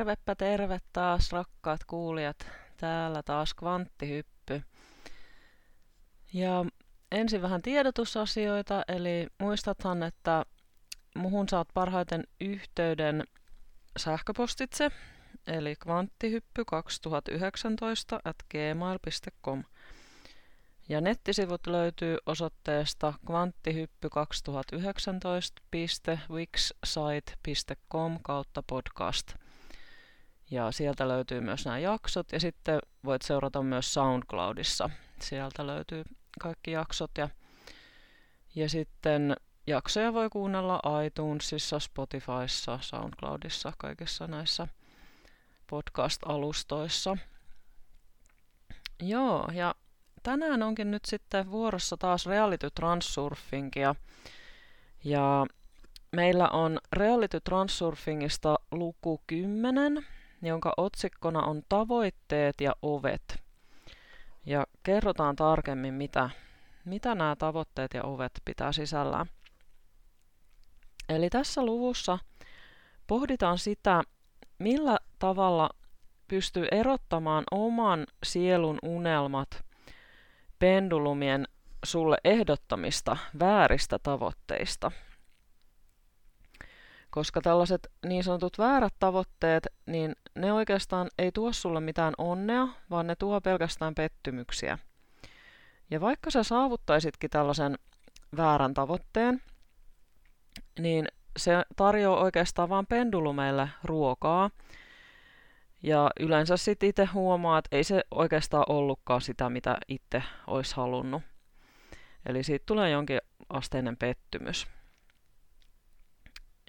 Tervepä terve taas rakkaat kuulijat. Täällä taas kvanttihyppy. Ja ensin vähän tiedotusasioita, eli muistathan, että muhun saat parhaiten yhteyden sähköpostitse, eli kvanttihyppy2019 at gmail.com. Ja nettisivut löytyy osoitteesta kvanttihyppy2019.wixsite.com kautta podcast. Ja sieltä löytyy myös nämä jaksot ja sitten voit seurata myös SoundCloudissa. Sieltä löytyy kaikki jaksot ja, ja sitten jaksoja voi kuunnella iTunesissa, Spotifyssa, SoundCloudissa, kaikissa näissä podcast-alustoissa. Joo, ja tänään onkin nyt sitten vuorossa taas reality transsurfingia. Ja meillä on reality transsurfingista luku 10, jonka otsikkona on tavoitteet ja ovet. Ja kerrotaan tarkemmin, mitä, mitä nämä tavoitteet ja ovet pitää sisällään. Eli tässä luvussa pohditaan sitä, millä tavalla pystyy erottamaan oman sielun unelmat pendulumien sulle ehdottamista vääristä tavoitteista. Koska tällaiset niin sanotut väärät tavoitteet, niin ne oikeastaan ei tuo sulle mitään onnea, vaan ne tuo pelkästään pettymyksiä. Ja vaikka sä saavuttaisitkin tällaisen väärän tavoitteen, niin se tarjoaa oikeastaan vain pendulumeille ruokaa. Ja yleensä sitten itse huomaa, että ei se oikeastaan ollutkaan sitä, mitä itse olisi halunnut. Eli siitä tulee jonkin asteinen pettymys.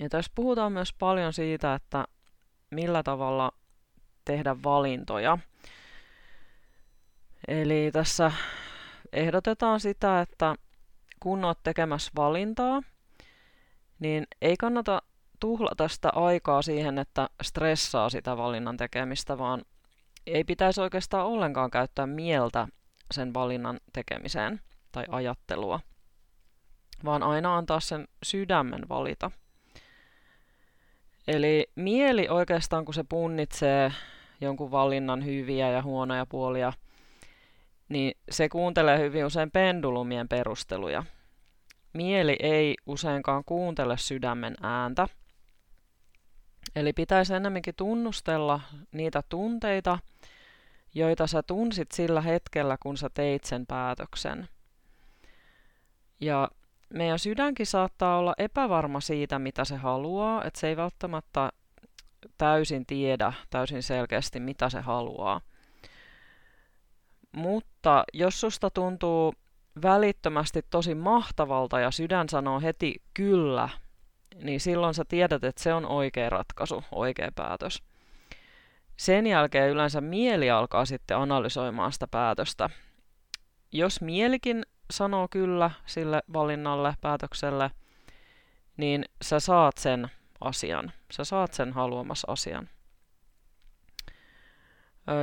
Ja tässä puhutaan myös paljon siitä, että millä tavalla tehdä valintoja. Eli tässä ehdotetaan sitä, että kun olet tekemässä valintaa, niin ei kannata tuhlata sitä aikaa siihen, että stressaa sitä valinnan tekemistä, vaan ei pitäisi oikeastaan ollenkaan käyttää mieltä sen valinnan tekemiseen tai ajattelua, vaan aina antaa sen sydämen valita. Eli mieli oikeastaan, kun se punnitsee jonkun valinnan hyviä ja huonoja puolia, niin se kuuntelee hyvin usein pendulumien perusteluja. Mieli ei useinkaan kuuntele sydämen ääntä. Eli pitäisi enemmänkin tunnustella niitä tunteita, joita sä tunsit sillä hetkellä, kun sä teit sen päätöksen. Ja meidän sydänkin saattaa olla epävarma siitä, mitä se haluaa, että se ei välttämättä täysin tiedä täysin selkeästi, mitä se haluaa. Mutta jos susta tuntuu välittömästi tosi mahtavalta ja sydän sanoo heti kyllä, niin silloin sä tiedät, että se on oikea ratkaisu, oikea päätös. Sen jälkeen yleensä mieli alkaa sitten analysoimaan sitä päätöstä. Jos mielikin sanoo kyllä sille valinnalle, päätökselle, niin sä saat sen asian. Sä saat sen haluamas asian.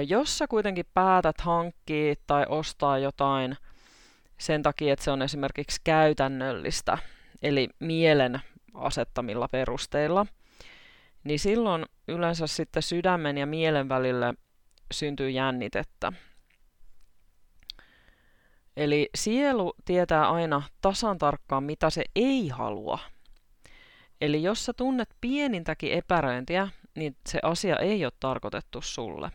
Jos sä kuitenkin päätät hankkia tai ostaa jotain sen takia, että se on esimerkiksi käytännöllistä, eli mielen asettamilla perusteilla, niin silloin yleensä sitten sydämen ja mielen välille syntyy jännitettä. Eli sielu tietää aina tasan tarkkaan, mitä se ei halua. Eli jos sä tunnet pienintäkin epäröintiä, niin se asia ei ole tarkoitettu sulle.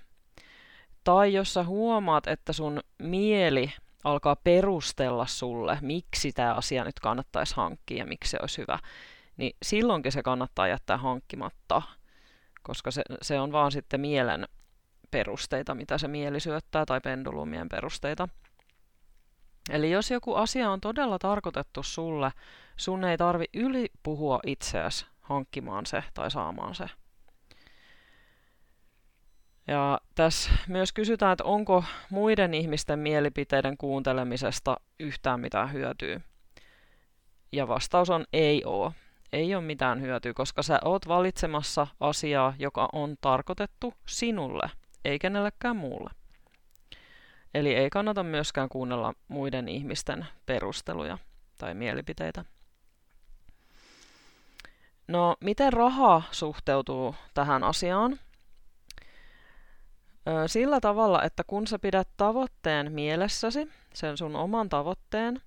Tai jos sä huomaat, että sun mieli alkaa perustella sulle, miksi tämä asia nyt kannattaisi hankkia ja miksi se olisi hyvä, niin silloinkin se kannattaa jättää hankkimatta, koska se, se on vaan sitten mielen perusteita, mitä se mieli syöttää, tai pendulumien perusteita. Eli jos joku asia on todella tarkoitettu sulle, sun ei tarvi yli puhua itseäsi hankkimaan se tai saamaan se. Ja tässä myös kysytään, että onko muiden ihmisten mielipiteiden kuuntelemisesta yhtään mitään hyötyä. Ja vastaus on ei ole. Ei ole mitään hyötyä, koska sä oot valitsemassa asiaa, joka on tarkoitettu sinulle, ei kenellekään muulle. Eli ei kannata myöskään kuunnella muiden ihmisten perusteluja tai mielipiteitä. No, miten raha suhteutuu tähän asiaan? Sillä tavalla, että kun sä pidät tavoitteen mielessäsi, sen sun oman tavoitteen,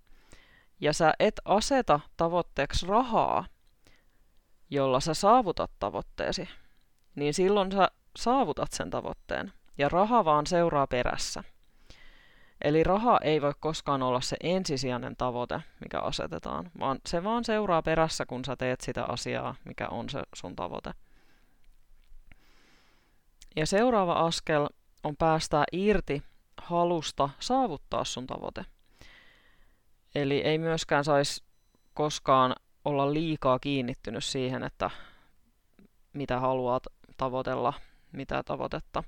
ja sä et aseta tavoitteeksi rahaa, jolla sä saavutat tavoitteesi, niin silloin sä saavutat sen tavoitteen, ja raha vaan seuraa perässä. Eli raha ei voi koskaan olla se ensisijainen tavoite, mikä asetetaan, vaan se vaan seuraa perässä, kun sä teet sitä asiaa, mikä on se sun tavoite. Ja seuraava askel on päästää irti halusta saavuttaa sun tavoite. Eli ei myöskään saisi koskaan olla liikaa kiinnittynyt siihen, että mitä haluat tavoitella, mitä tavoitetta.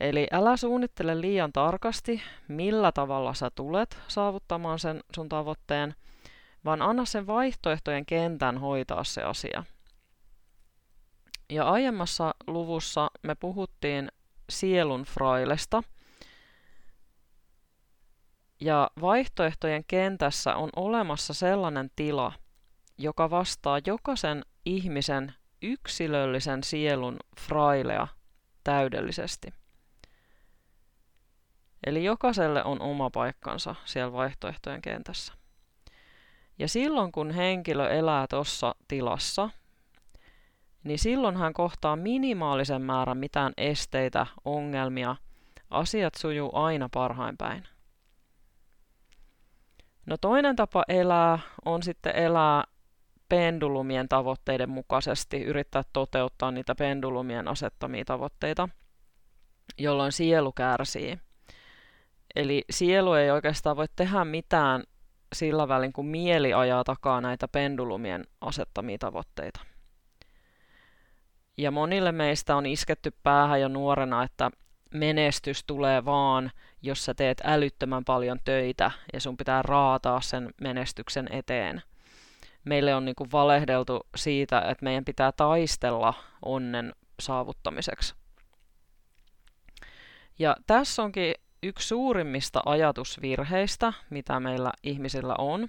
Eli älä suunnittele liian tarkasti, millä tavalla sä tulet saavuttamaan sen sun tavoitteen, vaan anna sen vaihtoehtojen kentän hoitaa se asia. Ja aiemmassa luvussa me puhuttiin sielun frailesta. Ja vaihtoehtojen kentässä on olemassa sellainen tila, joka vastaa jokaisen ihmisen yksilöllisen sielun frailea täydellisesti. Eli jokaiselle on oma paikkansa siellä vaihtoehtojen kentässä. Ja silloin kun henkilö elää tuossa tilassa, niin silloin hän kohtaa minimaalisen määrän mitään esteitä, ongelmia. Asiat sujuu aina parhain päin. No toinen tapa elää on sitten elää pendulumien tavoitteiden mukaisesti, yrittää toteuttaa niitä pendulumien asettamia tavoitteita, jolloin sielu kärsii. Eli sielu ei oikeastaan voi tehdä mitään sillä välin, kun mieli ajaa takaa näitä pendulumien asettamia tavoitteita. Ja monille meistä on isketty päähän jo nuorena, että menestys tulee vaan, jos sä teet älyttömän paljon töitä ja sun pitää raataa sen menestyksen eteen. Meille on niinku valehdeltu siitä, että meidän pitää taistella onnen saavuttamiseksi. Ja tässä onkin yksi suurimmista ajatusvirheistä, mitä meillä ihmisillä on.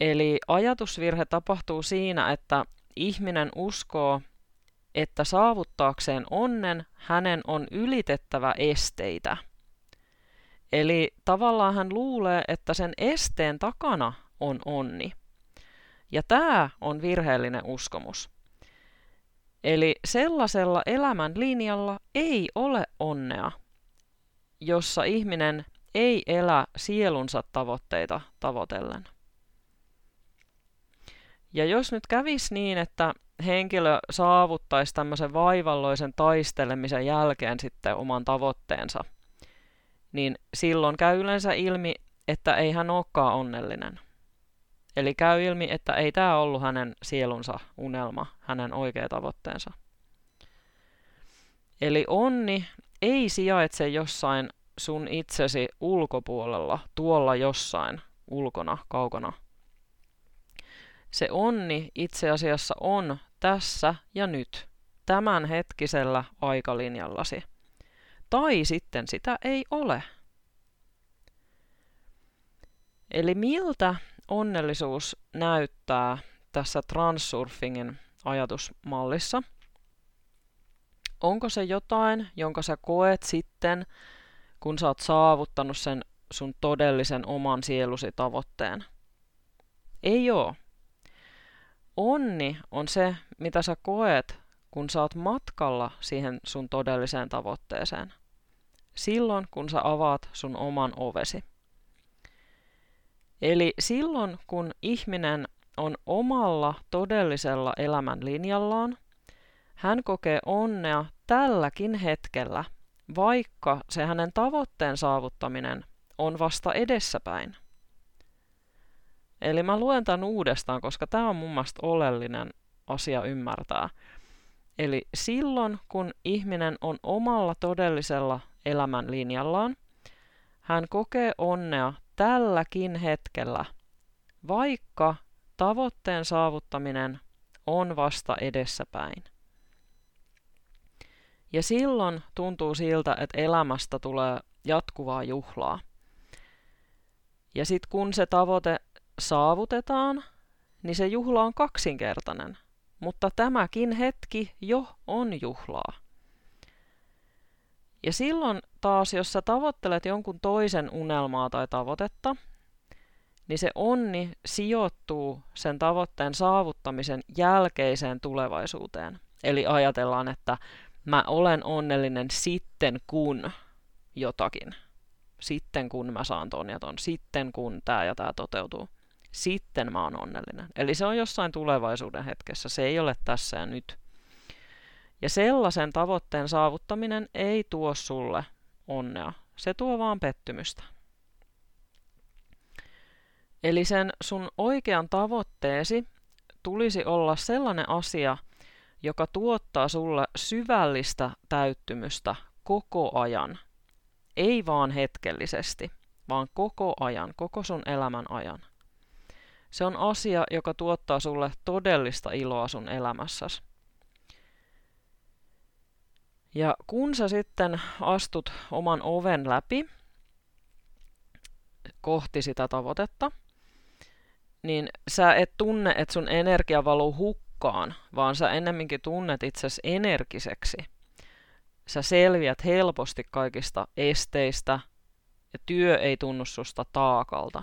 Eli ajatusvirhe tapahtuu siinä, että ihminen uskoo, että saavuttaakseen onnen hänen on ylitettävä esteitä. Eli tavallaan hän luulee, että sen esteen takana on onni. Ja tämä on virheellinen uskomus. Eli sellaisella elämän linjalla ei ole onnea, jossa ihminen ei elä sielunsa tavoitteita tavoitellen. Ja jos nyt kävisi niin, että henkilö saavuttaisi tämmöisen vaivalloisen taistelemisen jälkeen sitten oman tavoitteensa, niin silloin käy yleensä ilmi, että ei hän olekaan onnellinen. Eli käy ilmi, että ei tämä ollut hänen sielunsa unelma, hänen oikea tavoitteensa. Eli onni ei sijaitse jossain sun itsesi ulkopuolella, tuolla jossain, ulkona, kaukana se onni itse asiassa on tässä ja nyt, tämän hetkisellä aikalinjallasi. Tai sitten sitä ei ole. Eli miltä onnellisuus näyttää tässä transsurfingin ajatusmallissa? Onko se jotain, jonka sä koet sitten, kun sä oot saavuttanut sen sun todellisen oman sielusi tavoitteen? Ei oo. Onni on se, mitä sä koet, kun sä oot matkalla siihen sun todelliseen tavoitteeseen. Silloin, kun sä avaat sun oman ovesi. Eli silloin, kun ihminen on omalla todellisella elämän linjallaan, hän kokee onnea tälläkin hetkellä, vaikka se hänen tavoitteen saavuttaminen on vasta edessäpäin. Eli mä luen tämän uudestaan, koska tämä on mun mielestä oleellinen asia ymmärtää. Eli silloin, kun ihminen on omalla todellisella elämän linjallaan, hän kokee onnea tälläkin hetkellä, vaikka tavoitteen saavuttaminen on vasta edessäpäin. Ja silloin tuntuu siltä, että elämästä tulee jatkuvaa juhlaa. Ja sitten kun se tavoite saavutetaan, niin se juhla on kaksinkertainen. Mutta tämäkin hetki jo on juhlaa. Ja silloin taas, jos sä tavoittelet jonkun toisen unelmaa tai tavoitetta, niin se onni sijoittuu sen tavoitteen saavuttamisen jälkeiseen tulevaisuuteen. Eli ajatellaan, että mä olen onnellinen sitten kun jotakin. Sitten kun mä saan ton ja ton. Sitten kun tämä ja tämä toteutuu. Sitten mä oon onnellinen. Eli se on jossain tulevaisuuden hetkessä. Se ei ole tässä ja nyt. Ja sellaisen tavoitteen saavuttaminen ei tuo sulle onnea. Se tuo vaan pettymystä. Eli sen sun oikean tavoitteesi tulisi olla sellainen asia, joka tuottaa sulle syvällistä täyttymystä koko ajan. Ei vaan hetkellisesti, vaan koko ajan, koko sun elämän ajan. Se on asia, joka tuottaa sulle todellista iloa sun elämässäsi. Ja kun sä sitten astut oman oven läpi kohti sitä tavoitetta, niin sä et tunne, että sun energia valuu hukkaan, vaan sä ennemminkin tunnet itsesi energiseksi. Sä selviät helposti kaikista esteistä ja työ ei tunnu susta taakalta.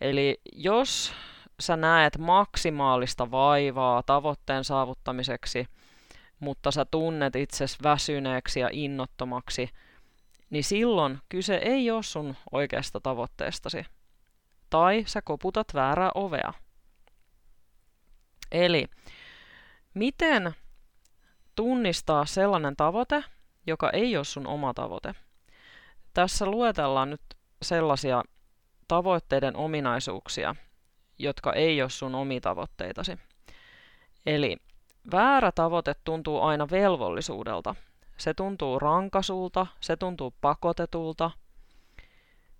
Eli jos sä näet maksimaalista vaivaa tavoitteen saavuttamiseksi, mutta sä tunnet itsesi väsyneeksi ja innottomaksi, niin silloin kyse ei ole sun oikeasta tavoitteestasi. Tai sä koputat väärää ovea. Eli miten tunnistaa sellainen tavoite, joka ei ole sun oma tavoite? Tässä luetellaan nyt sellaisia tavoitteiden ominaisuuksia, jotka ei ole sun omi tavoitteitasi. Eli väärä tavoite tuntuu aina velvollisuudelta. Se tuntuu rankasulta, se tuntuu pakotetulta.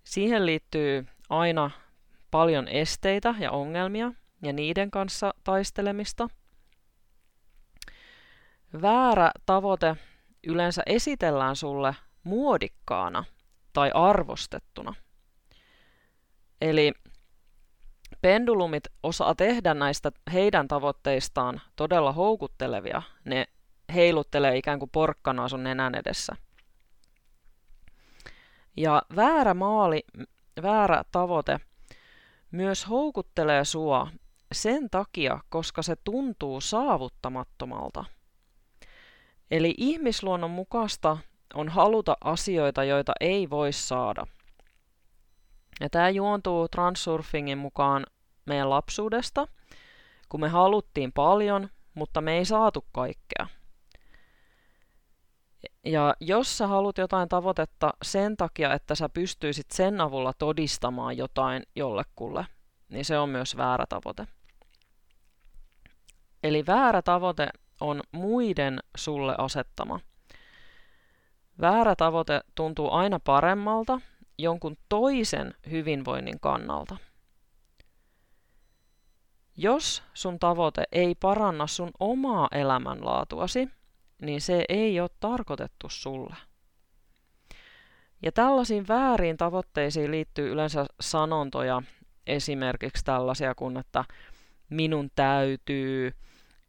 Siihen liittyy aina paljon esteitä ja ongelmia ja niiden kanssa taistelemista. Väärä tavoite yleensä esitellään sulle muodikkaana tai arvostettuna. Eli pendulumit osaa tehdä näistä heidän tavoitteistaan todella houkuttelevia. Ne heiluttelee ikään kuin porkkanaa sun nenän edessä. Ja väärä maali, väärä tavoite myös houkuttelee sua sen takia, koska se tuntuu saavuttamattomalta. Eli ihmisluonnon mukaista on haluta asioita, joita ei voi saada. Ja tämä juontuu Transurfingin mukaan meidän lapsuudesta, kun me haluttiin paljon, mutta me ei saatu kaikkea. Ja jos sä haluat jotain tavoitetta sen takia, että sä pystyisit sen avulla todistamaan jotain jollekulle, niin se on myös väärä tavoite. Eli väärä tavoite on muiden sulle asettama. Väärä tavoite tuntuu aina paremmalta jonkun toisen hyvinvoinnin kannalta. Jos sun tavoite ei paranna sun omaa elämänlaatuasi, niin se ei ole tarkoitettu sulle. Ja tällaisiin väärin tavoitteisiin liittyy yleensä sanontoja, esimerkiksi tällaisia kuin, että minun täytyy,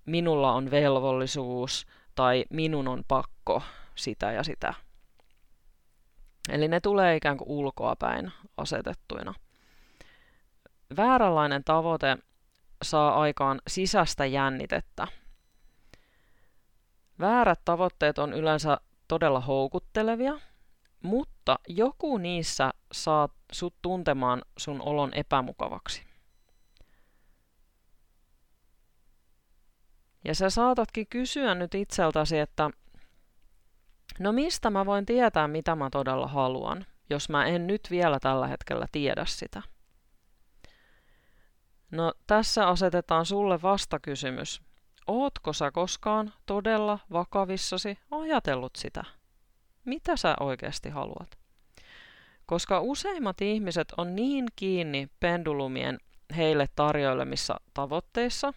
minulla on velvollisuus tai minun on pakko sitä ja sitä. Eli ne tulee ikään kuin ulkoapäin asetettuina. Vääränlainen tavoite saa aikaan sisäistä jännitettä. Väärät tavoitteet on yleensä todella houkuttelevia, mutta joku niissä saa sut tuntemaan sun olon epämukavaksi. Ja sä saatatkin kysyä nyt itseltäsi, että no mistä mä voin tietää, mitä mä todella haluan, jos mä en nyt vielä tällä hetkellä tiedä sitä. No tässä asetetaan sulle vastakysymys. Ootko sä koskaan todella vakavissasi ajatellut sitä? Mitä sä oikeasti haluat? Koska useimmat ihmiset on niin kiinni pendulumien heille tarjoilemissa tavoitteissa,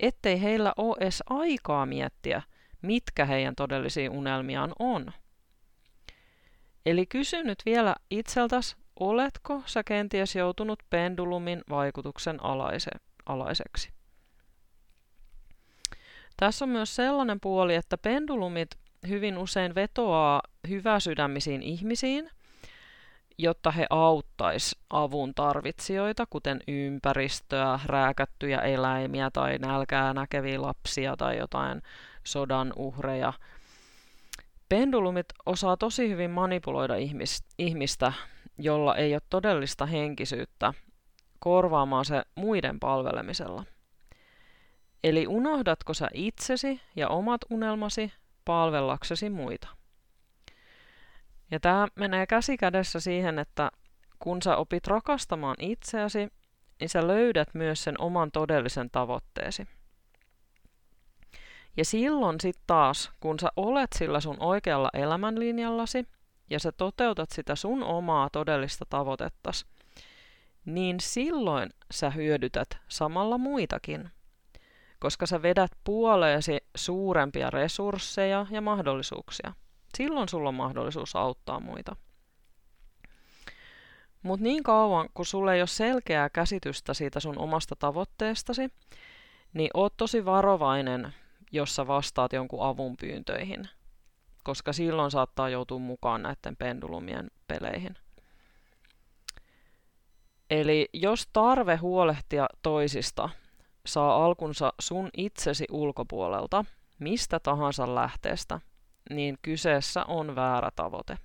ettei heillä ole edes aikaa miettiä, mitkä heidän todellisia unelmiaan on. Eli kysy nyt vielä itseltäs, oletko sä kenties joutunut pendulumin vaikutuksen alaise, alaiseksi. Tässä on myös sellainen puoli, että pendulumit hyvin usein vetoaa hyväsydämisiin ihmisiin, jotta he auttais avun tarvitsijoita, kuten ympäristöä, rääkättyjä eläimiä tai nälkää näkeviä lapsia tai jotain sodan uhreja. Pendulumit osaa tosi hyvin manipuloida ihmis, ihmistä, jolla ei ole todellista henkisyyttä, korvaamaan se muiden palvelemisella. Eli unohdatko sä itsesi ja omat unelmasi palvellaksesi muita? Ja tämä menee käsi kädessä siihen, että kun sä opit rakastamaan itseäsi, niin sä löydät myös sen oman todellisen tavoitteesi. Ja silloin sitten taas, kun sä olet sillä sun oikealla elämänlinjallasi ja sä toteutat sitä sun omaa todellista tavoitettas, niin silloin sä hyödytät samalla muitakin, koska sä vedät puoleesi suurempia resursseja ja mahdollisuuksia. Silloin sulla on mahdollisuus auttaa muita. Mutta niin kauan, kun sulla ei ole selkeää käsitystä siitä sun omasta tavoitteestasi, niin oot tosi varovainen, jos sä vastaat jonkun avun pyyntöihin, koska silloin saattaa joutua mukaan näiden pendulumien peleihin. Eli jos tarve huolehtia toisista saa alkunsa sun itsesi ulkopuolelta, mistä tahansa lähteestä, niin kyseessä on väärä tavoite.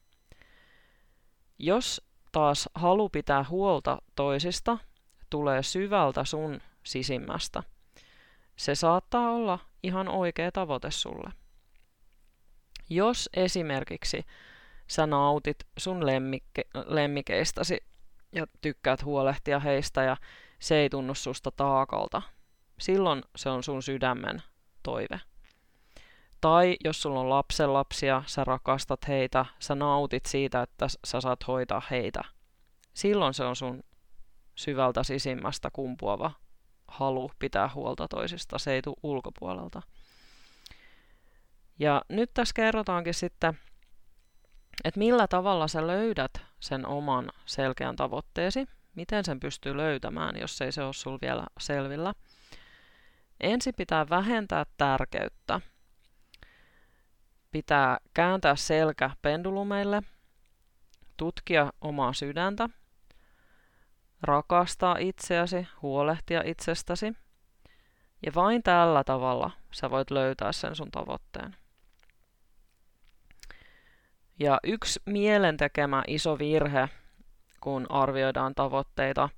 Jos taas halu pitää huolta toisista tulee syvältä sun sisimmästä, se saattaa olla ihan oikea tavoite sulle. Jos esimerkiksi sä nautit sun lemmikke, lemmikeistäsi ja tykkäät huolehtia heistä ja se ei tunnu susta taakalta, silloin se on sun sydämen toive. Tai jos sulla on lapsenlapsia, sä rakastat heitä, sä nautit siitä, että sä saat hoitaa heitä. Silloin se on sun syvältä sisimmästä kumpuava halu pitää huolta toisista, se ei tule ulkopuolelta. Ja nyt tässä kerrotaankin sitten, että millä tavalla sä löydät sen oman selkeän tavoitteesi, miten sen pystyy löytämään, jos ei se ole sul vielä selvillä. Ensin pitää vähentää tärkeyttä pitää kääntää selkä pendulumeille, tutkia omaa sydäntä, rakastaa itseäsi, huolehtia itsestäsi. Ja vain tällä tavalla sä voit löytää sen sun tavoitteen. Ja yksi mielen tekemä iso virhe, kun arvioidaan tavoitteita,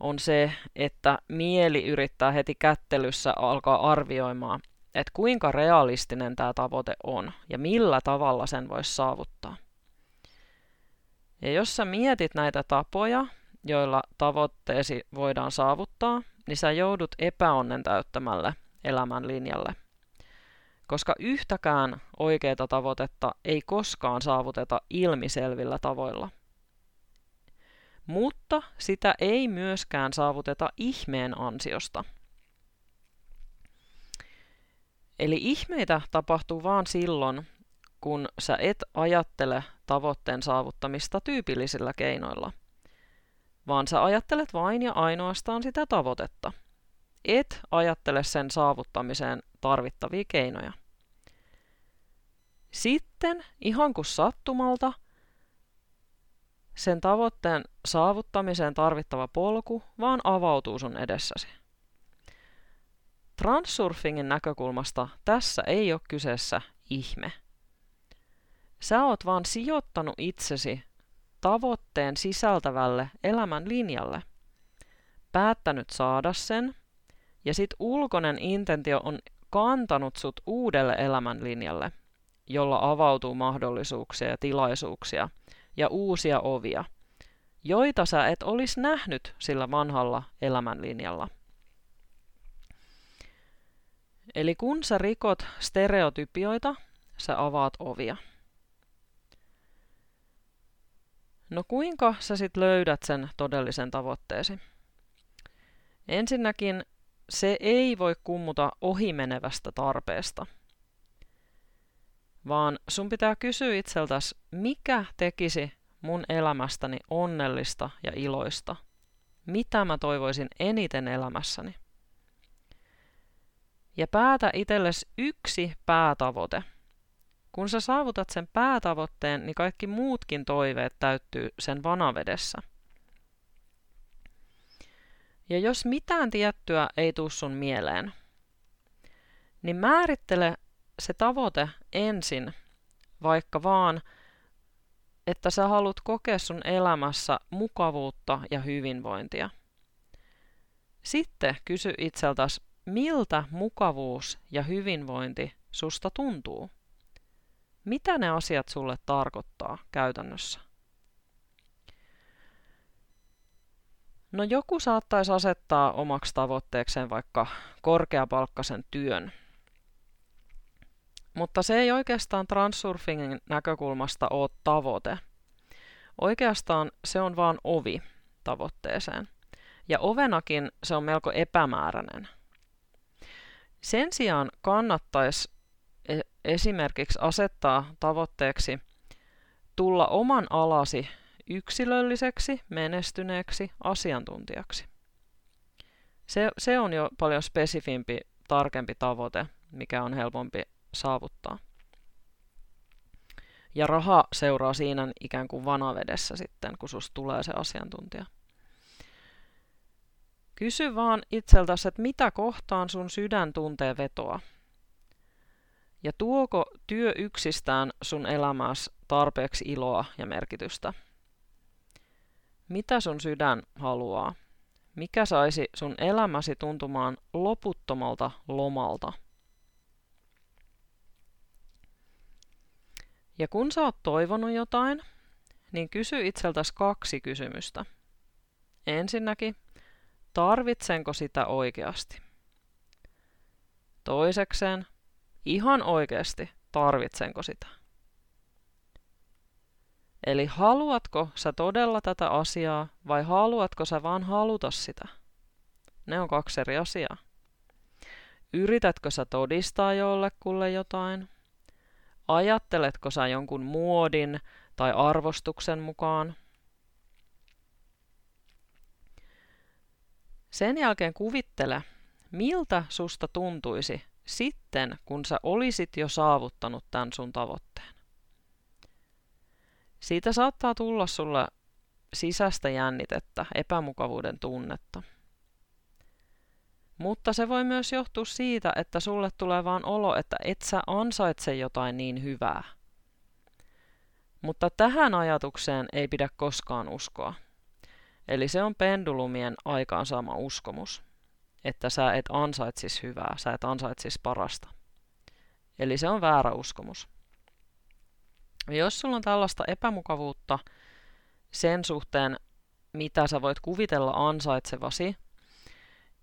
on se, että mieli yrittää heti kättelyssä alkaa arvioimaan, että kuinka realistinen tämä tavoite on ja millä tavalla sen voisi saavuttaa. Ja jos sä mietit näitä tapoja, joilla tavoitteesi voidaan saavuttaa, niin sä joudut epäonnen täyttämälle elämän linjalle. Koska yhtäkään oikeaa tavoitetta ei koskaan saavuteta ilmiselvillä tavoilla. Mutta sitä ei myöskään saavuteta ihmeen ansiosta – Eli ihmeitä tapahtuu vaan silloin, kun sä et ajattele tavoitteen saavuttamista tyypillisillä keinoilla, vaan sä ajattelet vain ja ainoastaan sitä tavoitetta. Et ajattele sen saavuttamiseen tarvittavia keinoja. Sitten, ihan kuin sattumalta, sen tavoitteen saavuttamiseen tarvittava polku vaan avautuu sun edessäsi. Transsurfingin näkökulmasta tässä ei ole kyseessä ihme. Sä oot vaan sijoittanut itsesi tavoitteen sisältävälle elämän linjalle, päättänyt saada sen, ja sit ulkoinen intentio on kantanut sut uudelle elämän linjalle, jolla avautuu mahdollisuuksia ja tilaisuuksia ja uusia ovia, joita sä et olisi nähnyt sillä vanhalla elämänlinjalla. Eli kun sä rikot stereotypioita, sä avaat ovia. No kuinka sä sit löydät sen todellisen tavoitteesi? Ensinnäkin se ei voi kummuta ohimenevästä tarpeesta, vaan sun pitää kysyä itseltäsi, mikä tekisi mun elämästäni onnellista ja iloista? Mitä mä toivoisin eniten elämässäni? Ja päätä itsellesi yksi päätavoite. Kun sä saavutat sen päätavoitteen, niin kaikki muutkin toiveet täyttyy sen vanavedessä. Ja jos mitään tiettyä ei tuu sun mieleen, niin määrittele se tavoite ensin, vaikka vaan, että sä haluat kokea sun elämässä mukavuutta ja hyvinvointia. Sitten kysy itseltäsi, miltä mukavuus ja hyvinvointi susta tuntuu? Mitä ne asiat sulle tarkoittaa käytännössä? No joku saattaisi asettaa omaksi tavoitteekseen vaikka korkeapalkkaisen työn. Mutta se ei oikeastaan transsurfingin näkökulmasta ole tavoite. Oikeastaan se on vain ovi tavoitteeseen. Ja ovenakin se on melko epämääräinen. Sen sijaan kannattaisi e- esimerkiksi asettaa tavoitteeksi tulla oman alasi yksilölliseksi, menestyneeksi asiantuntijaksi. Se, se on jo paljon spesifimpi, tarkempi tavoite, mikä on helpompi saavuttaa. Ja raha seuraa siinä ikään kuin vanavedessä sitten, kun susta tulee se asiantuntija. Kysy vaan itseltäsi, että mitä kohtaan sun sydän tuntee vetoa. Ja tuoko työ yksistään sun elämässä tarpeeksi iloa ja merkitystä? Mitä sun sydän haluaa? Mikä saisi sun elämäsi tuntumaan loputtomalta lomalta? Ja kun sä oot toivonut jotain, niin kysy itseltäsi kaksi kysymystä. Ensinnäkin, tarvitsenko sitä oikeasti? Toisekseen, ihan oikeasti, tarvitsenko sitä? Eli haluatko sä todella tätä asiaa vai haluatko sä vaan haluta sitä? Ne on kaksi eri asiaa. Yritätkö sä todistaa jollekulle jotain? Ajatteletko sä jonkun muodin tai arvostuksen mukaan? Sen jälkeen kuvittele, miltä susta tuntuisi sitten, kun sä olisit jo saavuttanut tämän sun tavoitteen. Siitä saattaa tulla sulle sisäistä jännitettä, epämukavuuden tunnetta. Mutta se voi myös johtua siitä, että sulle tulee vaan olo, että et sä ansaitse jotain niin hyvää. Mutta tähän ajatukseen ei pidä koskaan uskoa. Eli se on pendulumien aikaansaama uskomus, että sä et ansaitsis hyvää, sä et ansaitsis parasta. Eli se on väärä uskomus. Ja jos sulla on tällaista epämukavuutta sen suhteen, mitä sä voit kuvitella ansaitsevasi,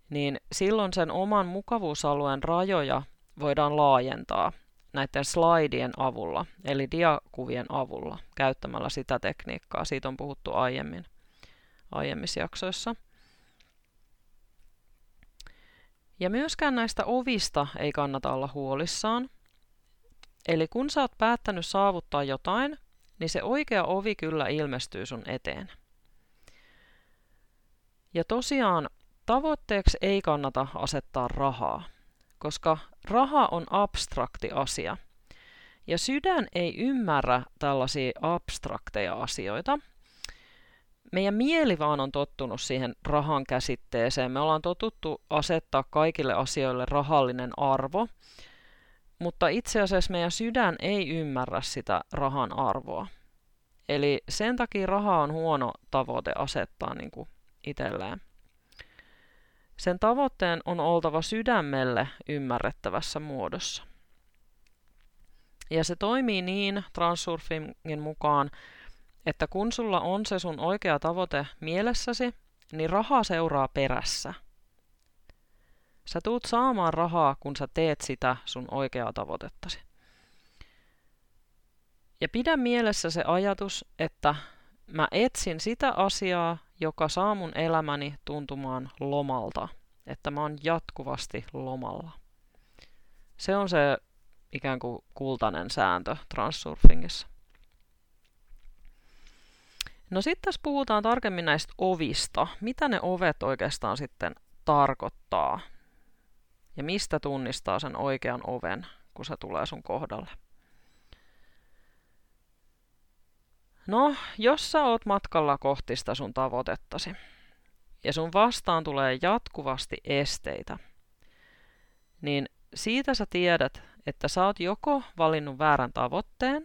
niin silloin sen oman mukavuusalueen rajoja voidaan laajentaa näiden slaidien avulla, eli diakuvien avulla, käyttämällä sitä tekniikkaa. Siitä on puhuttu aiemmin, aiemmissa jaksoissa. Ja myöskään näistä ovista ei kannata olla huolissaan. Eli kun sä oot päättänyt saavuttaa jotain, niin se oikea ovi kyllä ilmestyy sun eteen. Ja tosiaan Tavoitteeksi ei kannata asettaa rahaa, koska raha on abstrakti asia. Ja sydän ei ymmärrä tällaisia abstrakteja asioita. Meidän mieli vaan on tottunut siihen rahan käsitteeseen. Me ollaan totuttu asettaa kaikille asioille rahallinen arvo, mutta itse asiassa meidän sydän ei ymmärrä sitä rahan arvoa. Eli sen takia raha on huono tavoite asettaa niin kuin itselleen. Sen tavoitteen on oltava sydämelle ymmärrettävässä muodossa. Ja se toimii niin Transurfingin mukaan, että kun sulla on se sun oikea tavoite mielessäsi, niin raha seuraa perässä. Sä tuut saamaan rahaa, kun sä teet sitä sun oikeaa tavoitettasi. Ja pidä mielessä se ajatus, että mä etsin sitä asiaa, joka saa mun elämäni tuntumaan lomalta, että mä oon jatkuvasti lomalla. Se on se ikään kuin kultainen sääntö transsurfingissa. No sitten tässä puhutaan tarkemmin näistä ovista. Mitä ne ovet oikeastaan sitten tarkoittaa? Ja mistä tunnistaa sen oikean oven, kun se tulee sun kohdalle? No, jos sä oot matkalla kohti sitä sun tavoitettasi, ja sun vastaan tulee jatkuvasti esteitä, niin siitä sä tiedät, että sä oot joko valinnut väärän tavoitteen,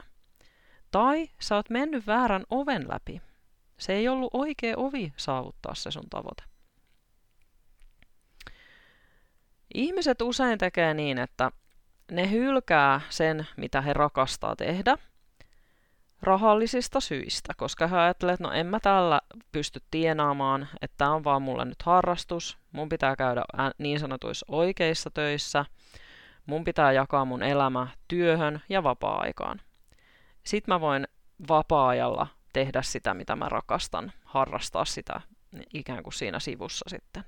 tai sä oot mennyt väärän oven läpi. Se ei ollut oikea ovi saavuttaa se sun tavoite. Ihmiset usein tekee niin, että ne hylkää sen, mitä he rakastaa tehdä, rahallisista syistä, koska he ajattelevat, että no en mä tällä pysty tienaamaan, että tämä on vaan mulle nyt harrastus, mun pitää käydä niin sanotuissa oikeissa töissä, mun pitää jakaa mun elämä työhön ja vapaa-aikaan. Sitten mä voin vapaa-ajalla tehdä sitä, mitä mä rakastan, harrastaa sitä ikään kuin siinä sivussa sitten.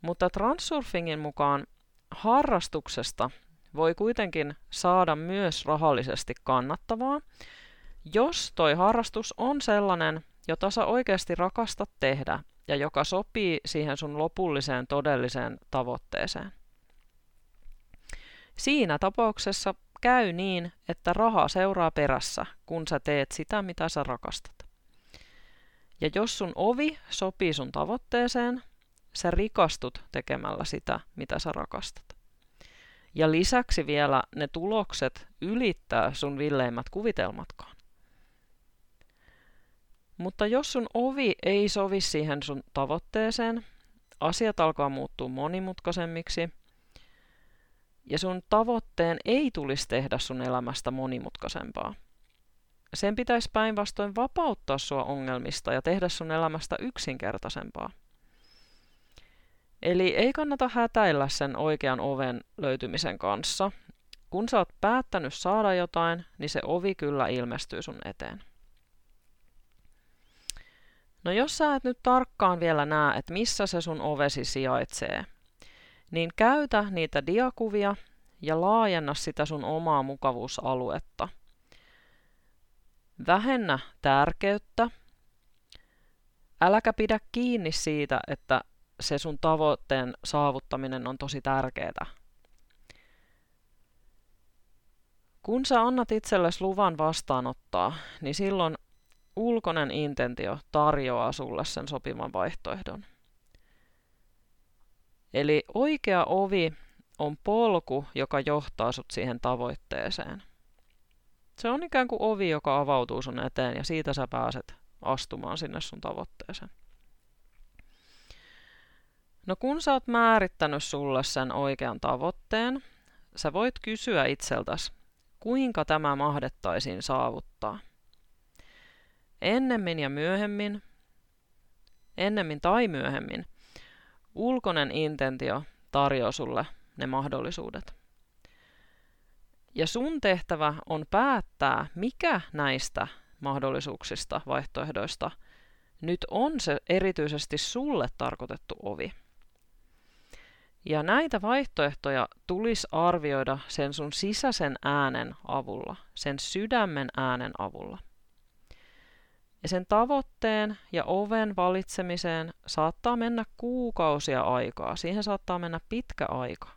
Mutta transurfingin mukaan harrastuksesta voi kuitenkin saada myös rahallisesti kannattavaa, jos toi harrastus on sellainen, jota sä oikeasti rakastat tehdä ja joka sopii siihen sun lopulliseen todelliseen tavoitteeseen. Siinä tapauksessa käy niin, että raha seuraa perässä, kun sä teet sitä, mitä sä rakastat. Ja jos sun ovi sopii sun tavoitteeseen, sä rikastut tekemällä sitä, mitä sä rakastat. Ja lisäksi vielä ne tulokset ylittää sun villeimmät kuvitelmatkaan. Mutta jos sun ovi ei sovi siihen sun tavoitteeseen, asiat alkaa muuttua monimutkaisemmiksi ja sun tavoitteen ei tulisi tehdä sun elämästä monimutkaisempaa. Sen pitäisi päinvastoin vapauttaa sua ongelmista ja tehdä sun elämästä yksinkertaisempaa. Eli ei kannata hätäillä sen oikean oven löytymisen kanssa. Kun sä oot päättänyt saada jotain, niin se ovi kyllä ilmestyy sun eteen. No jos sä et nyt tarkkaan vielä näe, että missä se sun ovesi sijaitsee, niin käytä niitä diakuvia ja laajenna sitä sun omaa mukavuusaluetta. Vähennä tärkeyttä. Äläkä pidä kiinni siitä, että se sun tavoitteen saavuttaminen on tosi tärkeää. Kun sä annat itsellesi luvan vastaanottaa, niin silloin ulkoinen intentio tarjoaa sulle sen sopivan vaihtoehdon. Eli oikea ovi on polku, joka johtaa sut siihen tavoitteeseen. Se on ikään kuin ovi, joka avautuu sun eteen ja siitä sä pääset astumaan sinne sun tavoitteeseen. No kun sä oot määrittänyt sulle sen oikean tavoitteen, sä voit kysyä itseltäsi, kuinka tämä mahdettaisiin saavuttaa. Ennemmin ja myöhemmin, ennemmin tai myöhemmin, ulkoinen intentio tarjoaa sulle ne mahdollisuudet. Ja sun tehtävä on päättää, mikä näistä mahdollisuuksista, vaihtoehdoista nyt on se erityisesti sulle tarkoitettu ovi. Ja näitä vaihtoehtoja tulisi arvioida sen sun sisäisen äänen avulla, sen sydämen äänen avulla. Ja sen tavoitteen ja oven valitsemiseen saattaa mennä kuukausia aikaa. Siihen saattaa mennä pitkä aika.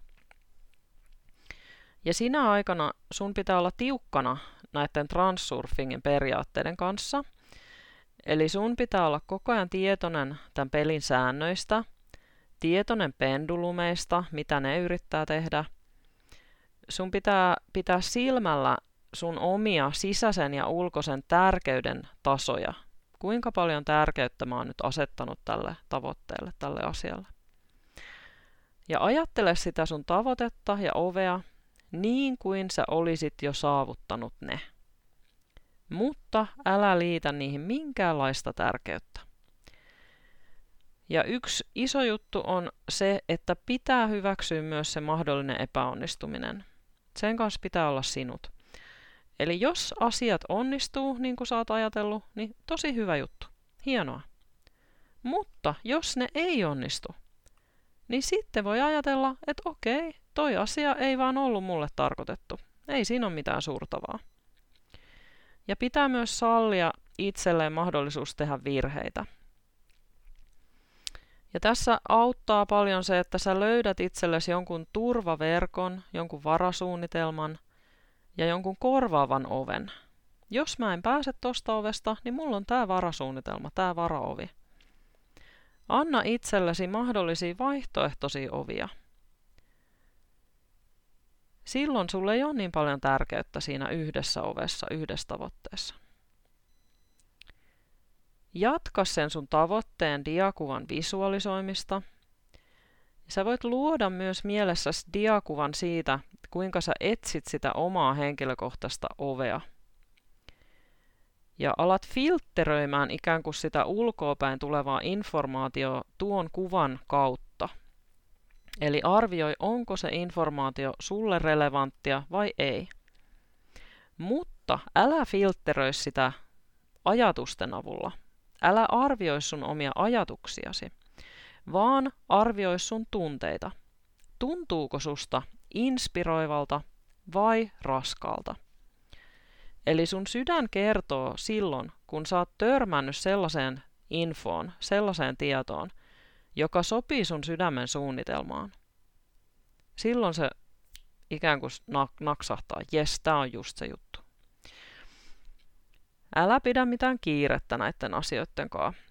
Ja sinä aikana sun pitää olla tiukkana näiden transsurfingin periaatteiden kanssa. Eli sun pitää olla koko ajan tietoinen tämän pelin säännöistä, tietoinen pendulumeista, mitä ne yrittää tehdä. Sun pitää pitää silmällä sun omia sisäisen ja ulkoisen tärkeyden tasoja. Kuinka paljon tärkeyttä mä oon nyt asettanut tälle tavoitteelle, tälle asialle. Ja ajattele sitä sun tavoitetta ja ovea niin kuin sä olisit jo saavuttanut ne. Mutta älä liitä niihin minkäänlaista tärkeyttä. Ja yksi iso juttu on se, että pitää hyväksyä myös se mahdollinen epäonnistuminen. Sen kanssa pitää olla sinut. Eli jos asiat onnistuu niin kuin sä oot ajatellut, niin tosi hyvä juttu. Hienoa. Mutta jos ne ei onnistu, niin sitten voi ajatella, että okei, toi asia ei vaan ollut mulle tarkoitettu. Ei siinä ole mitään suurtavaa. Ja pitää myös sallia, itselleen mahdollisuus tehdä virheitä. Ja tässä auttaa paljon se, että sä löydät itsellesi jonkun turvaverkon, jonkun varasuunnitelman ja jonkun korvaavan oven. Jos mä en pääse tosta ovesta, niin mulla on tää varasuunnitelma, tää varaovi. Anna itsellesi mahdollisia vaihtoehtoisia ovia. Silloin sulle ei ole niin paljon tärkeyttä siinä yhdessä ovessa, yhdessä tavoitteessa. Jatka sen sun tavoitteen diakuvan visualisoimista. Sä voit luoda myös mielessäsi diakuvan siitä, kuinka sä etsit sitä omaa henkilökohtaista ovea. Ja alat filtteröimään ikään kuin sitä ulkoopäin tulevaa informaatiota tuon kuvan kautta. Eli arvioi, onko se informaatio sulle relevanttia vai ei. Mutta älä filtteröi sitä ajatusten avulla, Älä arvioi sun omia ajatuksiasi, vaan arvioi sun tunteita. Tuntuuko susta inspiroivalta vai raskaalta? Eli sun sydän kertoo silloin, kun sä oot törmännyt sellaiseen infoon, sellaiseen tietoon, joka sopii sun sydämen suunnitelmaan. Silloin se ikään kuin naksahtaa, jes, tää on just se juttu. Älä pidä mitään kiirettä näiden asioiden kanssa.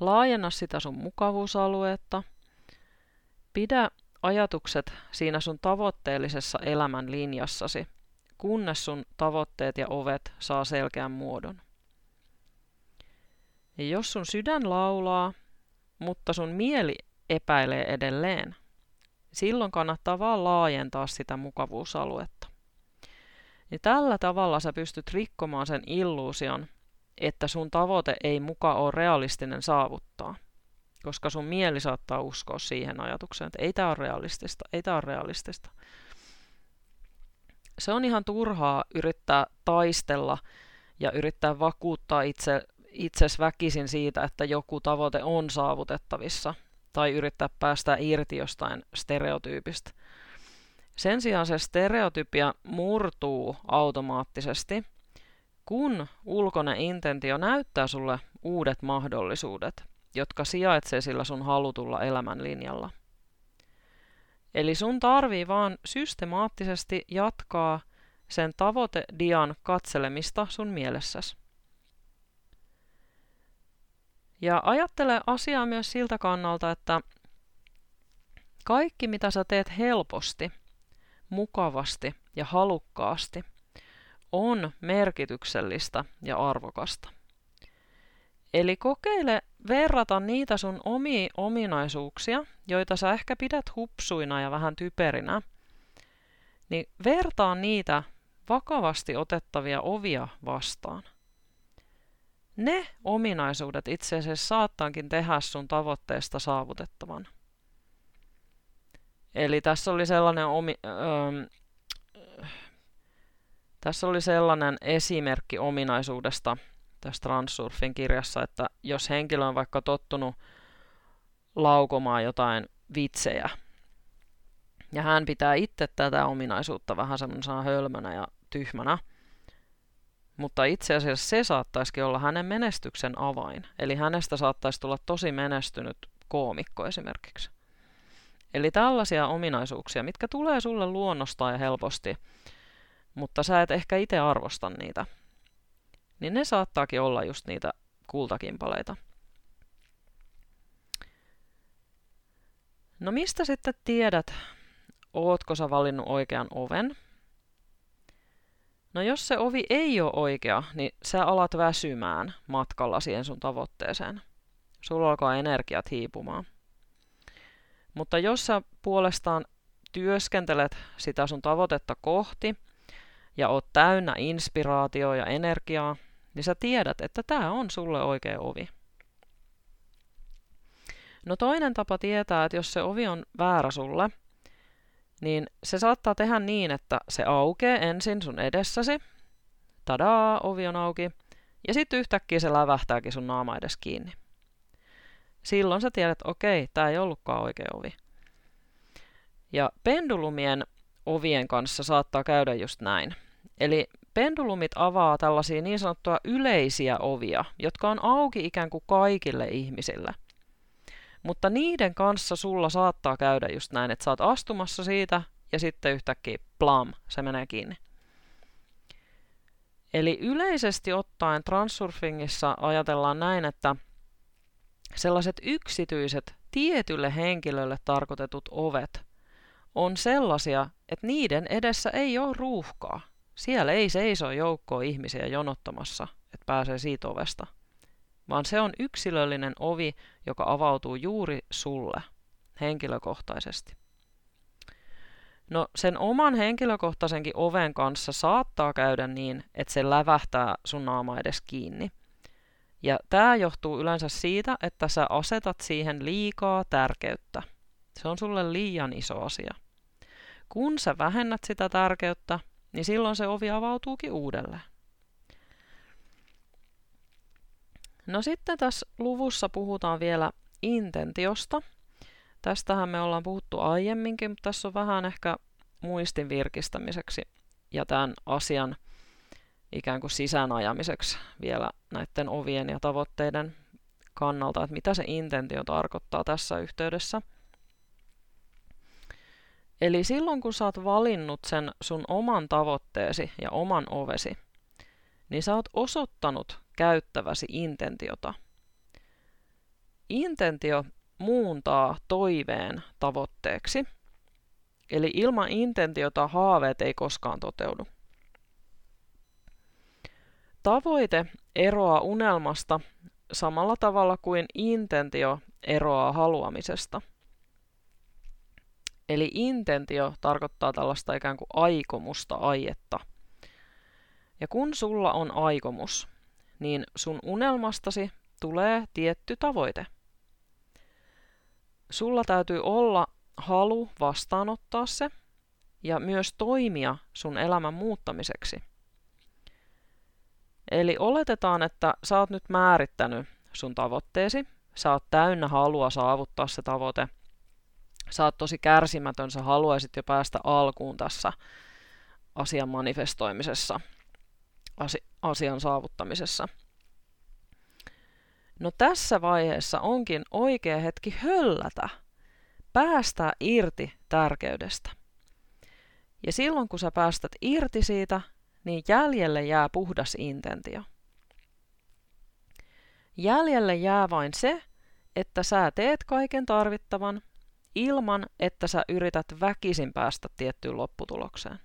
Laajenna sitä sun mukavuusaluetta. Pidä ajatukset siinä sun tavoitteellisessa elämän linjassasi, kunnes sun tavoitteet ja ovet saa selkeän muodon. Ja jos sun sydän laulaa, mutta sun mieli epäilee edelleen, silloin kannattaa vaan laajentaa sitä mukavuusaluetta niin tällä tavalla sä pystyt rikkomaan sen illuusion, että sun tavoite ei muka ole realistinen saavuttaa. Koska sun mieli saattaa uskoa siihen ajatukseen, että ei tämä ole realistista, ei tämä ole realistista. Se on ihan turhaa yrittää taistella ja yrittää vakuuttaa itse, itses väkisin siitä, että joku tavoite on saavutettavissa, tai yrittää päästä irti jostain stereotyypistä. Sen sijaan se stereotypia murtuu automaattisesti, kun ulkoinen intentio näyttää sulle uudet mahdollisuudet, jotka sijaitsee sillä sun halutulla elämänlinjalla. Eli sun tarvii vaan systemaattisesti jatkaa sen tavoitedian katselemista sun mielessäsi. Ja ajattele asiaa myös siltä kannalta, että kaikki mitä sä teet helposti – mukavasti ja halukkaasti on merkityksellistä ja arvokasta. Eli kokeile verrata niitä sun omia ominaisuuksia, joita sä ehkä pidät hupsuina ja vähän typerinä, niin vertaa niitä vakavasti otettavia ovia vastaan. Ne ominaisuudet itse asiassa saattaankin tehdä sun tavoitteesta saavutettavan. Eli tässä oli sellainen omi, öö, tässä oli sellainen esimerkki ominaisuudesta tässä Transurfin kirjassa, että jos henkilö on vaikka tottunut laukomaan jotain vitsejä, ja hän pitää itse tätä ominaisuutta vähän semmoisena hölmönä ja tyhmänä, mutta itse asiassa se saattaisikin olla hänen menestyksen avain. Eli hänestä saattaisi tulla tosi menestynyt koomikko esimerkiksi. Eli tällaisia ominaisuuksia, mitkä tulee sulle luonnostaan ja helposti, mutta sä et ehkä itse arvosta niitä, niin ne saattaakin olla just niitä kultakimpaleita. No mistä sitten tiedät, ootko sä valinnut oikean oven? No jos se ovi ei ole oikea, niin sä alat väsymään matkalla siihen sun tavoitteeseen. Sulla alkaa energiat hiipumaan. Mutta jos sä puolestaan työskentelet sitä sun tavoitetta kohti ja oot täynnä inspiraatioa ja energiaa, niin sä tiedät, että tämä on sulle oikea ovi. No toinen tapa tietää, että jos se ovi on väärä sulle, niin se saattaa tehdä niin, että se aukeaa ensin sun edessäsi. Tadaa, ovi on auki. Ja sitten yhtäkkiä se lävähtääkin sun naama edes kiinni silloin sä tiedät, että okei, tämä ei ollutkaan oikea ovi. Ja pendulumien ovien kanssa saattaa käydä just näin. Eli pendulumit avaa tällaisia niin sanottuja yleisiä ovia, jotka on auki ikään kuin kaikille ihmisille. Mutta niiden kanssa sulla saattaa käydä just näin, että sä oot astumassa siitä ja sitten yhtäkkiä plam, se menee kiinni. Eli yleisesti ottaen transurfingissa ajatellaan näin, että sellaiset yksityiset tietylle henkilölle tarkoitetut ovet on sellaisia, että niiden edessä ei ole ruuhkaa. Siellä ei seiso joukkoa ihmisiä jonottamassa, että pääsee siitä ovesta, vaan se on yksilöllinen ovi, joka avautuu juuri sulle henkilökohtaisesti. No sen oman henkilökohtaisenkin oven kanssa saattaa käydä niin, että se lävähtää sun naama edes kiinni. Ja tämä johtuu yleensä siitä, että sä asetat siihen liikaa tärkeyttä. Se on sulle liian iso asia. Kun sä vähennät sitä tärkeyttä, niin silloin se ovi avautuukin uudelleen. No sitten tässä luvussa puhutaan vielä intentiosta. Tästähän me ollaan puhuttu aiemminkin, mutta tässä on vähän ehkä muistin virkistämiseksi ja tämän asian ikään kuin sisäänajamiseksi vielä näiden ovien ja tavoitteiden kannalta, että mitä se intentio tarkoittaa tässä yhteydessä. Eli silloin kun sä oot valinnut sen sun oman tavoitteesi ja oman ovesi, niin sä oot osoittanut käyttäväsi intentiota. Intentio muuntaa toiveen tavoitteeksi. Eli ilman intentiota haaveet ei koskaan toteudu. Tavoite eroaa unelmasta samalla tavalla kuin intentio eroaa haluamisesta. Eli intentio tarkoittaa tällaista ikään kuin aikomusta, aietta. Ja kun sulla on aikomus, niin sun unelmastasi tulee tietty tavoite. Sulla täytyy olla halu vastaanottaa se ja myös toimia sun elämän muuttamiseksi. Eli oletetaan, että sä oot nyt määrittänyt sun tavoitteesi, sä oot täynnä halua saavuttaa se tavoite, sä oot tosi kärsimätön, sä haluaisit jo päästä alkuun tässä asian manifestoimisessa, asian saavuttamisessa. No tässä vaiheessa onkin oikea hetki höllätä, päästää irti tärkeydestä. Ja silloin kun sä päästät irti siitä, niin jäljelle jää puhdas intentio. Jäljelle jää vain se, että sä teet kaiken tarvittavan ilman, että sä yrität väkisin päästä tiettyyn lopputulokseen.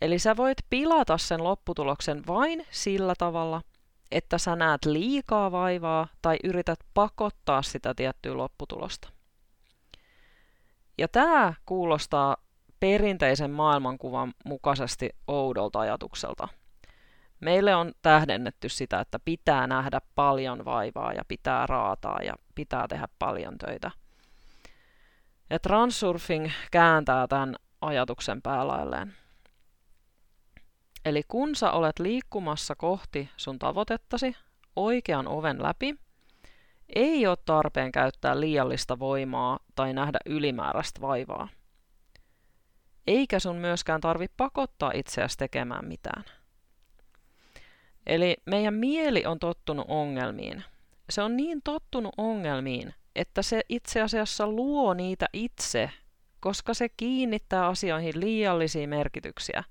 Eli sä voit pilata sen lopputuloksen vain sillä tavalla, että sä näet liikaa vaivaa tai yrität pakottaa sitä tiettyä lopputulosta. Ja tämä kuulostaa perinteisen maailmankuvan mukaisesti oudolta ajatukselta. Meille on tähdennetty sitä, että pitää nähdä paljon vaivaa ja pitää raataa ja pitää tehdä paljon töitä. Ja transurfing kääntää tämän ajatuksen päälailleen. Eli kun sä olet liikkumassa kohti sun tavoitettasi oikean oven läpi, ei ole tarpeen käyttää liiallista voimaa tai nähdä ylimääräistä vaivaa. Eikä sun myöskään tarvi pakottaa itseäsi tekemään mitään. Eli meidän mieli on tottunut ongelmiin. Se on niin tottunut ongelmiin, että se itse asiassa luo niitä itse, koska se kiinnittää asioihin liiallisia merkityksiä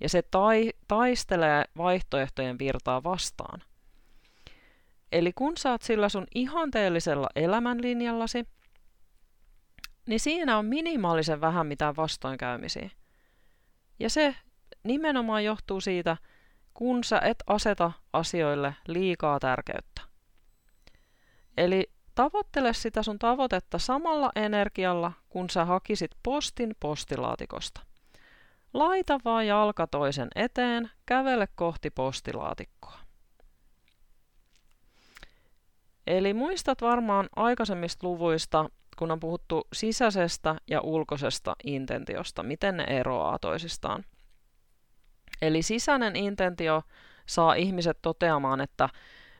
ja se tai, taistelee vaihtoehtojen virtaa vastaan. Eli kun saat sillä sun ihanteellisella elämänlinjallasi, niin siinä on minimaalisen vähän mitään vastoinkäymisiä. Ja se nimenomaan johtuu siitä, kun sä et aseta asioille liikaa tärkeyttä. Eli tavoittele sitä sun tavoitetta samalla energialla, kun sä hakisit postin postilaatikosta. Laita vaan jalka toisen eteen, kävele kohti postilaatikkoa. Eli muistat varmaan aikaisemmista luvuista, kun on puhuttu sisäisestä ja ulkoisesta intentiosta, miten ne eroaa toisistaan. Eli sisäinen intentio saa ihmiset toteamaan, että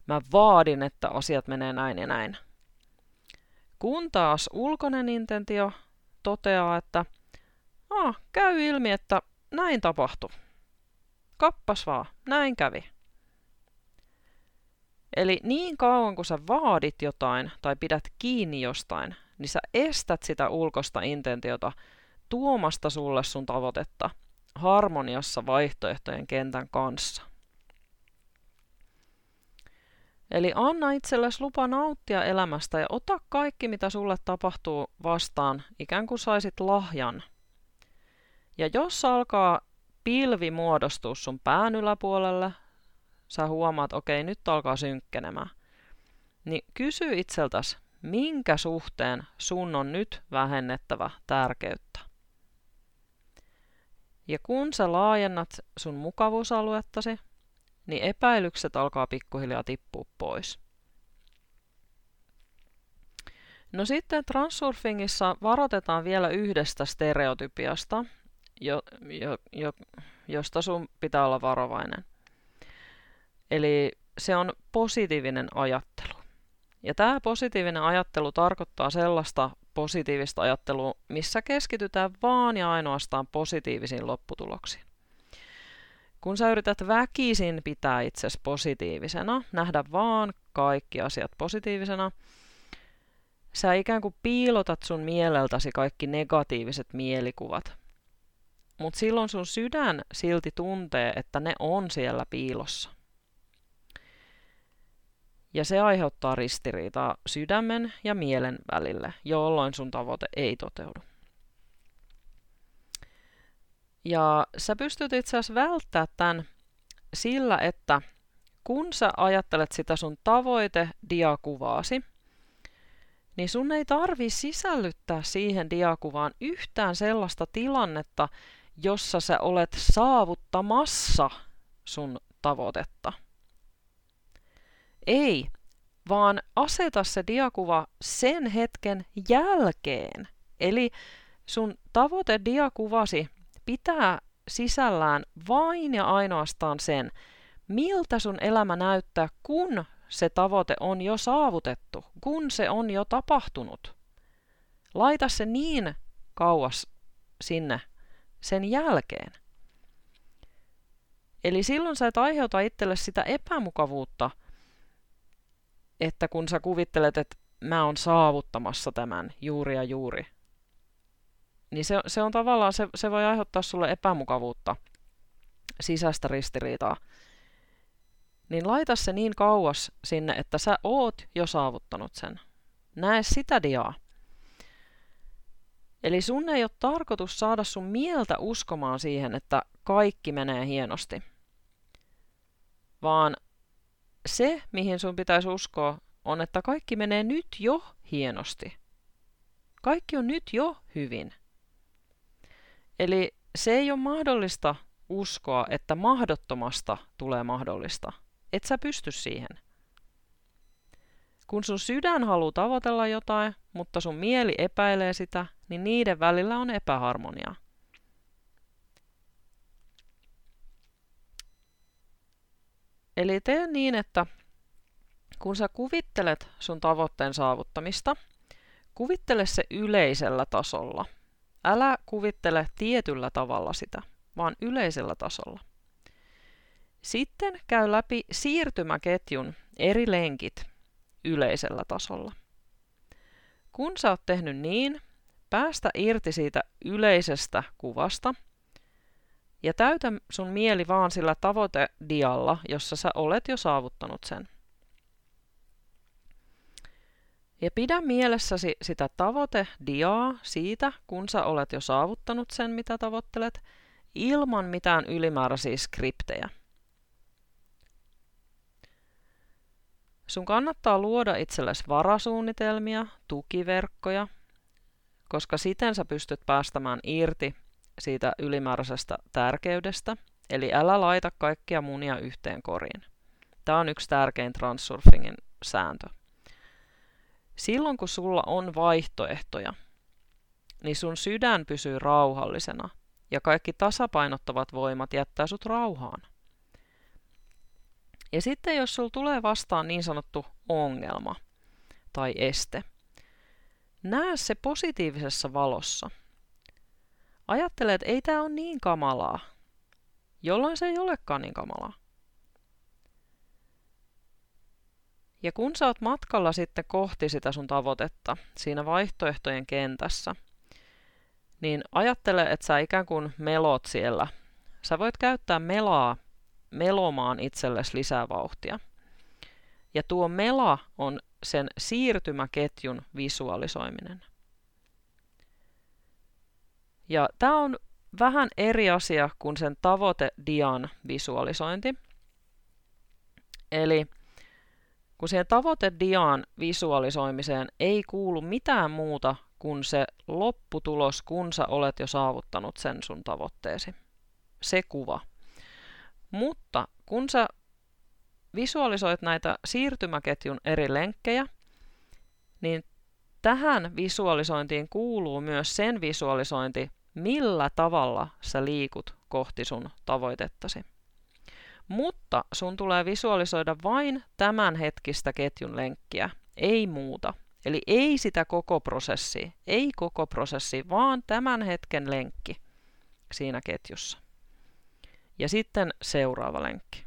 mä vaadin, että asiat menee näin ja näin. Kun taas ulkoinen intentio toteaa, että ah, käy ilmi, että näin tapahtui. kappas vaan, näin kävi. Eli niin kauan kun sä vaadit jotain tai pidät kiinni jostain, niin sä estät sitä ulkosta intentiota tuomasta sulle sun tavoitetta harmoniassa vaihtoehtojen kentän kanssa. Eli anna itsellesi lupa nauttia elämästä ja ota kaikki, mitä sulle tapahtuu vastaan, ikään kuin saisit lahjan. Ja jos alkaa pilvi muodostua sun pään yläpuolelle, sä huomaat, okei, okay, nyt alkaa synkkenemään, niin kysy itseltäsi, minkä suhteen sun on nyt vähennettävä tärkeyttä. Ja kun sä laajennat sun mukavuusaluettasi, niin epäilykset alkaa pikkuhiljaa tippua pois. No sitten transsurfingissa varoitetaan vielä yhdestä stereotypiasta, jo, jo, jo, josta sun pitää olla varovainen. Eli se on positiivinen ajattelu. Ja tämä positiivinen ajattelu tarkoittaa sellaista positiivista ajattelua, missä keskitytään vaan ja ainoastaan positiivisiin lopputuloksiin. Kun sä yrität väkisin pitää itsesi positiivisena, nähdä vaan kaikki asiat positiivisena, sä ikään kuin piilotat sun mieleltäsi kaikki negatiiviset mielikuvat. Mutta silloin sun sydän silti tuntee, että ne on siellä piilossa. Ja se aiheuttaa ristiriitaa sydämen ja mielen välille, jolloin sun tavoite ei toteudu. Ja sä pystyt itse asiassa välttämään tämän sillä, että kun sä ajattelet sitä sun tavoite-diakuvaasi, niin sun ei tarvi sisällyttää siihen diakuvaan yhtään sellaista tilannetta, jossa sä olet saavuttamassa sun tavoitetta. Ei, vaan aseta se diakuva sen hetken jälkeen. Eli sun tavoitediakuvasi pitää sisällään vain ja ainoastaan sen, miltä sun elämä näyttää, kun se tavoite on jo saavutettu, kun se on jo tapahtunut. Laita se niin kauas sinne sen jälkeen. Eli silloin sä et aiheuta itselle sitä epämukavuutta, että kun sä kuvittelet, että mä oon saavuttamassa tämän juuri ja juuri, niin se, se on tavallaan, se, se voi aiheuttaa sulle epämukavuutta, sisäistä ristiriitaa. Niin laita se niin kauas sinne, että sä oot jo saavuttanut sen. Näe sitä diaa. Eli sun ei ole tarkoitus saada sun mieltä uskomaan siihen, että kaikki menee hienosti. Vaan se, mihin sun pitäisi uskoa, on, että kaikki menee nyt jo hienosti. Kaikki on nyt jo hyvin. Eli se ei ole mahdollista uskoa, että mahdottomasta tulee mahdollista. Et sä pysty siihen. Kun sun sydän haluaa tavoitella jotain, mutta sun mieli epäilee sitä, niin niiden välillä on epäharmonia. Eli tee niin, että kun sä kuvittelet sun tavoitteen saavuttamista, kuvittele se yleisellä tasolla – Älä kuvittele tietyllä tavalla sitä, vaan yleisellä tasolla. Sitten käy läpi siirtymäketjun eri lenkit yleisellä tasolla. Kun sä oot tehnyt niin, päästä irti siitä yleisestä kuvasta ja täytä sun mieli vaan sillä tavoitedialla, jossa sä olet jo saavuttanut sen. Ja pidä mielessäsi sitä tavoitediaa siitä, kun sä olet jo saavuttanut sen, mitä tavoittelet, ilman mitään ylimääräisiä skriptejä. Sun kannattaa luoda itsellesi varasuunnitelmia, tukiverkkoja, koska siten sä pystyt päästämään irti siitä ylimääräisestä tärkeydestä, eli älä laita kaikkia munia yhteen koriin. Tämä on yksi tärkein transsurfingin sääntö. Silloin kun sulla on vaihtoehtoja, niin sun sydän pysyy rauhallisena ja kaikki tasapainottavat voimat jättää sut rauhaan. Ja sitten jos sulla tulee vastaan niin sanottu ongelma tai este, näe se positiivisessa valossa. Ajattele, että ei tämä ole niin kamalaa. jolloin se ei olekaan niin kamalaa. Ja kun sä oot matkalla sitten kohti sitä sun tavoitetta siinä vaihtoehtojen kentässä, niin ajattele, että sä ikään kuin melot siellä. Sä voit käyttää melaa melomaan itsellesi lisää vauhtia. Ja tuo mela on sen siirtymäketjun visualisoiminen. Ja tämä on vähän eri asia kuin sen tavoitedian visualisointi. Eli kun siihen tavoitedian visualisoimiseen ei kuulu mitään muuta kuin se lopputulos, kun sä olet jo saavuttanut sen sun tavoitteesi. Se kuva. Mutta kun sä visualisoit näitä siirtymäketjun eri lenkkejä, niin tähän visualisointiin kuuluu myös sen visualisointi, millä tavalla sä liikut kohti sun tavoitettasi. Mutta sun tulee visualisoida vain tämän hetkistä ketjun lenkkiä, ei muuta. Eli ei sitä koko prosessia, ei koko prosessi, vaan tämän hetken lenkki siinä ketjussa. Ja sitten seuraava lenkki.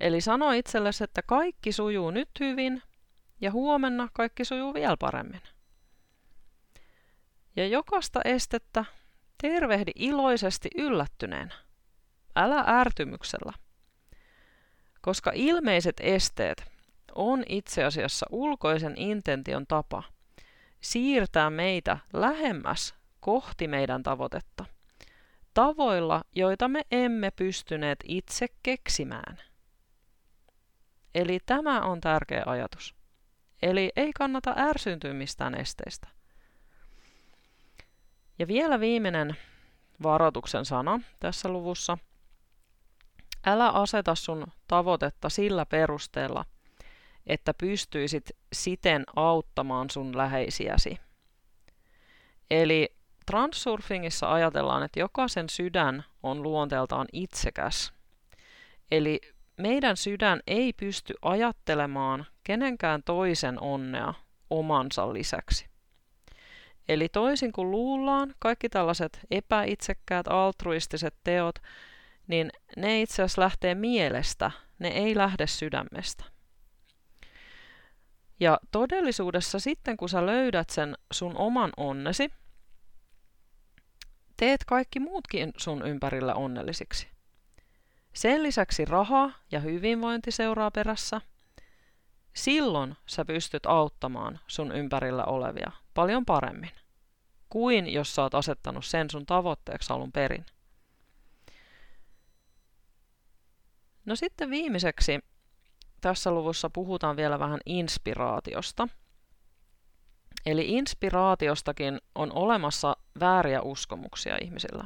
Eli sano itsellesi, että kaikki sujuu nyt hyvin ja huomenna kaikki sujuu vielä paremmin. Ja jokaista estettä tervehdi iloisesti yllättyneenä. Älä ärtymyksellä. Koska ilmeiset esteet on itse asiassa ulkoisen intention tapa siirtää meitä lähemmäs kohti meidän tavoitetta. Tavoilla, joita me emme pystyneet itse keksimään. Eli tämä on tärkeä ajatus. Eli ei kannata ärsyyntyä mistään esteistä. Ja vielä viimeinen varoituksen sana tässä luvussa. Älä aseta sun tavoitetta sillä perusteella, että pystyisit siten auttamaan sun läheisiäsi. Eli transsurfingissa ajatellaan, että jokaisen sydän on luonteeltaan itsekäs. Eli meidän sydän ei pysty ajattelemaan kenenkään toisen onnea omansa lisäksi. Eli toisin kuin luullaan, kaikki tällaiset epäitsekkäät altruistiset teot, niin ne itse asiassa lähtee mielestä, ne ei lähde sydämestä. Ja todellisuudessa sitten, kun sä löydät sen sun oman onnesi, teet kaikki muutkin sun ympärillä onnellisiksi. Sen lisäksi raha ja hyvinvointi seuraa perässä. Silloin sä pystyt auttamaan sun ympärillä olevia paljon paremmin kuin jos sä oot asettanut sen sun tavoitteeksi alun perin. No sitten viimeiseksi tässä luvussa puhutaan vielä vähän inspiraatiosta. Eli inspiraatiostakin on olemassa vääriä uskomuksia ihmisillä.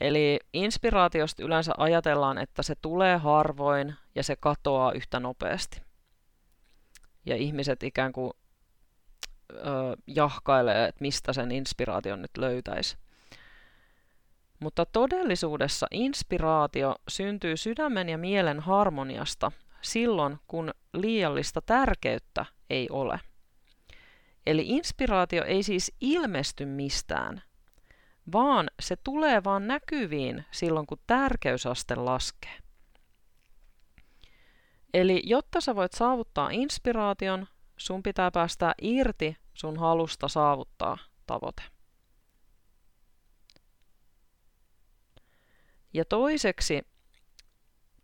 Eli inspiraatiosta yleensä ajatellaan, että se tulee harvoin ja se katoaa yhtä nopeasti. Ja ihmiset ikään kuin ö, jahkailee, että mistä sen inspiraation nyt löytäisi. Mutta todellisuudessa inspiraatio syntyy sydämen ja mielen harmoniasta silloin, kun liiallista tärkeyttä ei ole. Eli inspiraatio ei siis ilmesty mistään, vaan se tulee vaan näkyviin silloin, kun tärkeysaste laskee. Eli jotta sä voit saavuttaa inspiraation, sun pitää päästä irti sun halusta saavuttaa tavoite. Ja toiseksi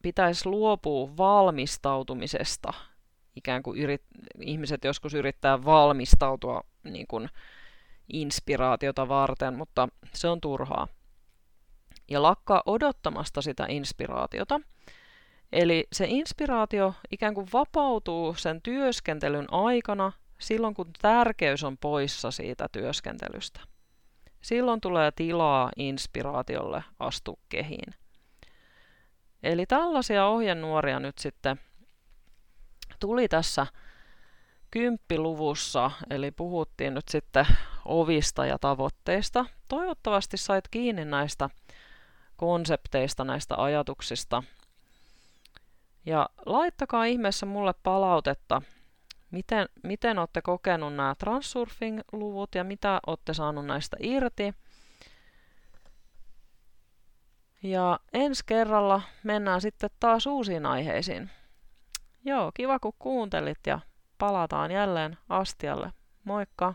pitäisi luopua valmistautumisesta. Ikään kuin yrit, ihmiset joskus yrittää valmistautua niin kuin inspiraatiota varten, mutta se on turhaa. Ja lakkaa odottamasta sitä inspiraatiota. Eli se inspiraatio ikään kuin vapautuu sen työskentelyn aikana silloin, kun tärkeys on poissa siitä työskentelystä. Silloin tulee tilaa inspiraatiolle astua kehiin. Eli tällaisia ohjenuoria nyt sitten tuli tässä kymppiluvussa, eli puhuttiin nyt sitten ovista ja tavoitteista. Toivottavasti sait kiinni näistä konsepteista, näistä ajatuksista. Ja laittakaa ihmeessä mulle palautetta, miten, miten olette kokenut nämä Transsurfing-luvut ja mitä olette saanut näistä irti. Ja ensi kerralla mennään sitten taas uusiin aiheisiin. Joo, kiva kun kuuntelit ja palataan jälleen astialle. Moikka!